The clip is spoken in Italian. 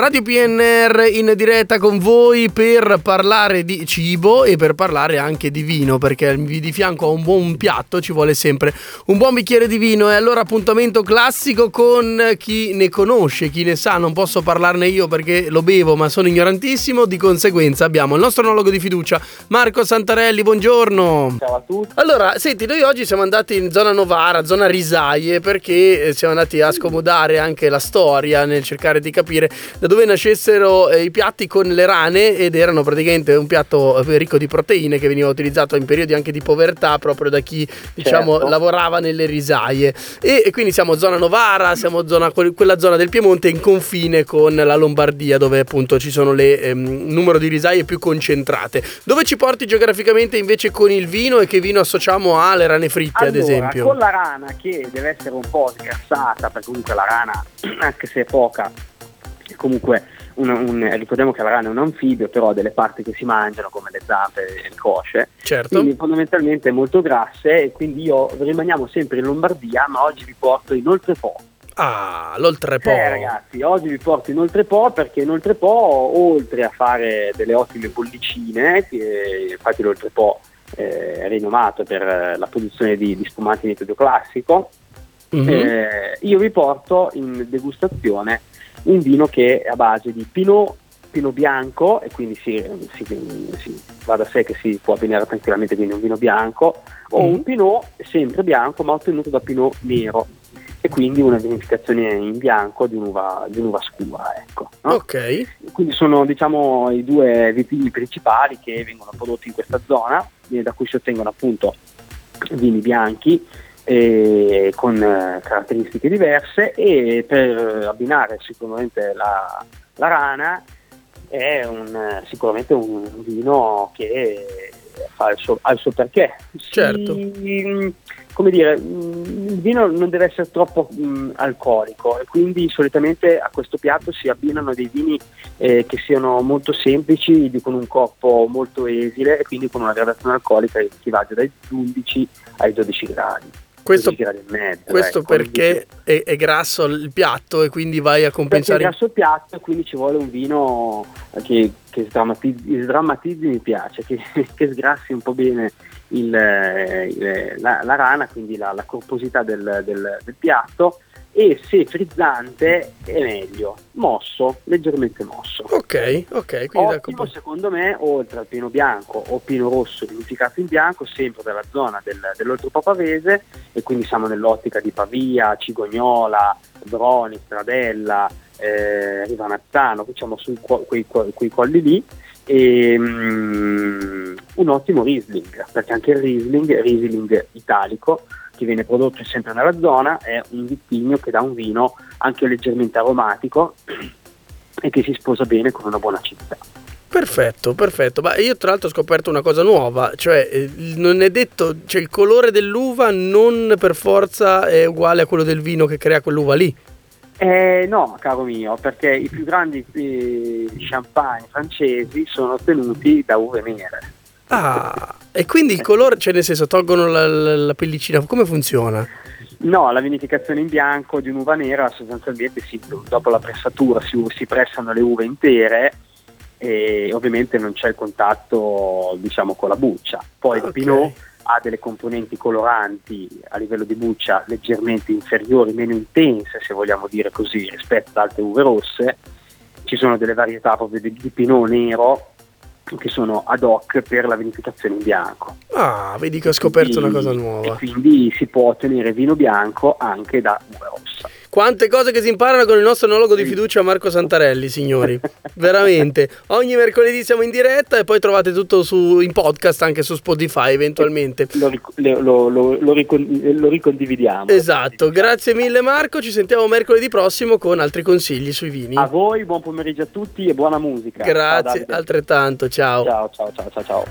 Radio PNR in diretta con voi per parlare di cibo e per parlare anche di vino, perché di fianco a un buon piatto ci vuole sempre un buon bicchiere di vino e allora appuntamento classico con chi ne conosce, chi ne sa, non posso parlarne io perché lo bevo ma sono ignorantissimo, di conseguenza abbiamo il nostro onologo di fiducia Marco Santarelli, buongiorno. Ciao a tutti. Allora, senti, noi oggi siamo andati in zona Novara, zona Risaie, perché eh, siamo andati a scomodare anche la storia nel cercare di capire da dove nascessero eh, i piatti con le rane ed erano praticamente un piatto eh, ricco di proteine che veniva utilizzato in periodi anche di povertà proprio da chi diciamo Certo. lavorava nelle risaie e, e quindi siamo zona Novara, siamo zona, quel- quella zona del Piemonte in confine con la Lombardia dove appunto ci sono le ehm, numero di risaie più concentrate. Dove ci porti geograficamente invece con il vino e che vino associamo alle rane fritte ad Allora, esempio? con la rana che deve essere un po' sgrassata, perché comunque la rana, anche se è poca, comunque un, un- ricordiamo che la rana è un anfibio, però ha delle parti che si mangiano come le zampe e le cosce, Certo. quindi fondamentalmente molto grasse e quindi io rimaniamo sempre in Lombardia, ma oggi vi porto in Oltrepo. Ah, l'oltrepo. Eh ragazzi, oggi vi porto in Oltrepo perché in Oltrepo, oltre a fare delle ottime bollicine, che infatti l'Oltrepo eh, è rinomato per la produzione di, di spumanti di metodo classico, Mhm. eh, io vi porto in degustazione un vino che è a base di Pinot, Pinot bianco e quindi si, si- si- va da sé che si può abbinare tranquillamente quindi un vino bianco o Mhm. un Pinot sempre bianco ma ottenuto da Pinot nero e quindi una vinificazione in bianco di un'uva, di un'uva scura ecco, no? Ok. quindi sono diciamo i due vitigni principali che vengono prodotti in questa zona eh, da cui si ottengono appunto vini bianchi eh, con caratteristiche diverse e per abbinare sicuramente la, la rana è un, sicuramente un vino che fa il suo, ha il suo perché. Si- Certo. mh, come dire, mh, il vino non deve essere troppo mh, alcolico e quindi solitamente a questo piatto si abbinano dei vini eh, che siano molto semplici, con un corpo molto esile e quindi con una gradazione alcolica che va dai 11 ai 12 gradi. Questo, 12 gradi mezzo, questo ecco. perché è, è grasso il piatto e quindi vai a perché è compensare. grasso il piatto e quindi ci vuole un vino che, che sdrammatizzi, sdrammatizzi mi piace, che, che sgrassi un po' bene il, eh, il- la, la rana, quindi la, la corposità del, del- del piatto e se frizzante è meglio, mosso, leggermente mosso. Ok, ok, quindi Ottimo secondo me, oltre al pino bianco o pino rosso vinificato in bianco, sempre dalla zona del, dell'oltrepo pavese e quindi siamo nell'ottica di Pavia, Cigognola, Broni, Stradella, eh, Rivanazzano, diciamo su quei, quei- quei colli lì e mm, un ottimo Riesling, perché anche il Riesling, Riesling italico, che viene prodotto sempre nella zona, è un vitigno che dà un vino anche leggermente aromatico e che si sposa bene con una buona acidità. Perfetto, perfetto. Ma io tra l'altro ho scoperto una cosa nuova, cioè eh, non è detto, cioè il colore dell'uva non per forza è uguale a quello del vino che crea quell'uva lì. Eh, no, caro mio, perché i più grandi eh, champagne francesi sono ottenuti da uve nere. Ah, e quindi il colore, cioè nel senso tolgono la, la- la pellicina, come funziona? No, la vinificazione in bianco di un'uva nera sostanzialmente si- dopo la pressatura si, si pressano le uve intere e ovviamente non c'è il contatto diciamo con la buccia. Poi Ok. il Pinot ha delle componenti coloranti a livello di buccia leggermente inferiori, meno intense se vogliamo dire così rispetto ad altre uve rosse. Ci sono delle varietà proprio di, di Pinot nero che sono ad hoc per la vinificazione in bianco. Ah, vedi che ho scoperto una Quindi- cosa E nuova. quindi si può ottenere vino bianco anche da uva. Quante cose che si imparano con il nostro enologo di fiducia Marco Santarelli, signori. Veramente. Ogni mercoledì siamo in diretta e poi trovate tutto su, in podcast anche su Spotify eventualmente. Lo, lo- lo- lo ricon- lo ricondividiamo. Esatto, grazie mille Marco, ci sentiamo mercoledì prossimo con altri consigli sui vini. A voi, buon pomeriggio a tutti e buona musica. Ciao, Grazie, Davide. altrettanto, ciao. Ciao, ciao, ciao, ciao, ciao.